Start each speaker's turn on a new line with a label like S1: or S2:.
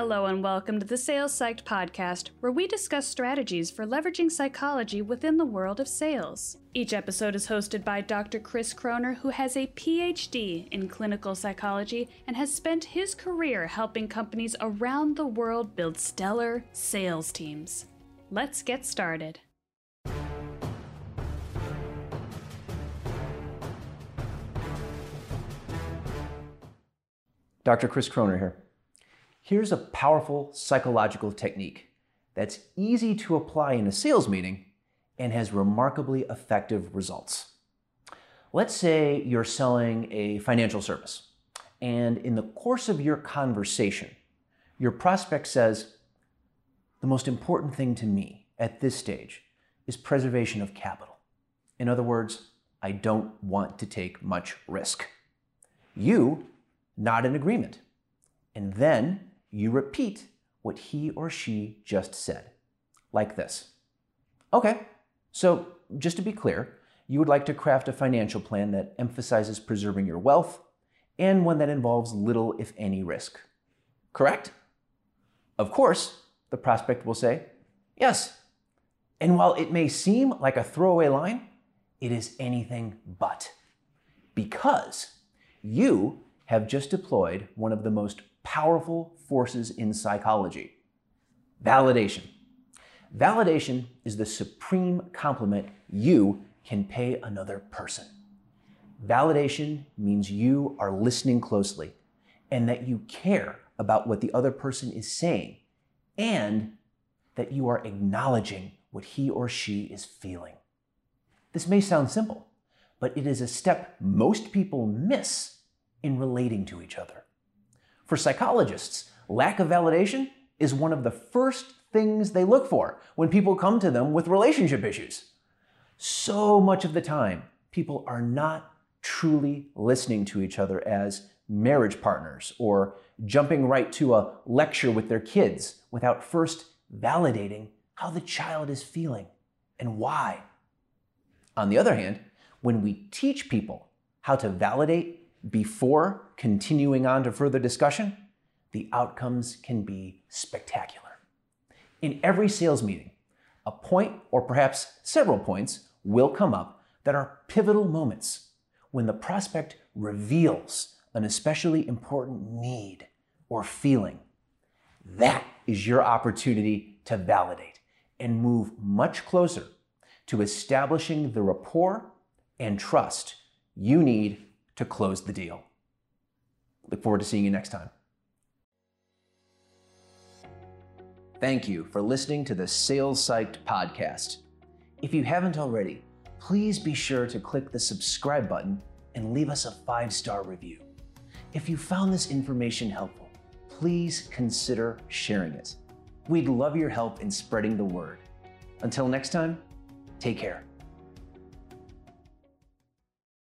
S1: Hello, and welcome to the Sales Psyched podcast, where we discuss strategies for leveraging psychology within the world of sales. Each episode is hosted by Dr. Chris Croner, who has a PhD in clinical psychology and has spent his career helping companies around the world build stellar sales teams. Let's get started.
S2: Dr. Chris Croner here. Here's a powerful psychological technique that's easy to apply in a sales meeting and has remarkably effective results. Let's say you're selling a financial service, and in the course of your conversation, your prospect says, The most important thing to me at this stage is preservation of capital. In other words, I don't want to take much risk. You nod in agreement, and then you repeat what he or she just said, like this. Okay, so just to be clear, you would like to craft a financial plan that emphasizes preserving your wealth and one that involves little, if any, risk. Correct? Of course, the prospect will say, yes. And while it may seem like a throwaway line, it is anything but. Because you have just deployed one of the most powerful forces in psychology validation. Validation is the supreme compliment you can pay another person. Validation means you are listening closely and that you care about what the other person is saying and that you are acknowledging what he or she is feeling. This may sound simple, but it is a step most people miss in relating to each other. For psychologists, lack of validation is one of the first things they look for when people come to them with relationship issues. So much of the time, people are not truly listening to each other as marriage partners or jumping right to a lecture with their kids without first validating how the child is feeling and why. On the other hand, when we teach people how to validate before continuing on to further discussion, the outcomes can be spectacular. In every sales meeting, a point or perhaps several points will come up that are pivotal moments when the prospect reveals an especially important need or feeling. That is your opportunity to validate and move much closer to establishing the rapport and trust you need to close the deal. Look forward to seeing you next time. Thank you for listening to the Sales Psyched podcast. If you haven't already, please be sure to click the subscribe button and leave us a five star review. If you found this information helpful, please consider sharing it. We'd love your help in spreading the word. Until next time, take care.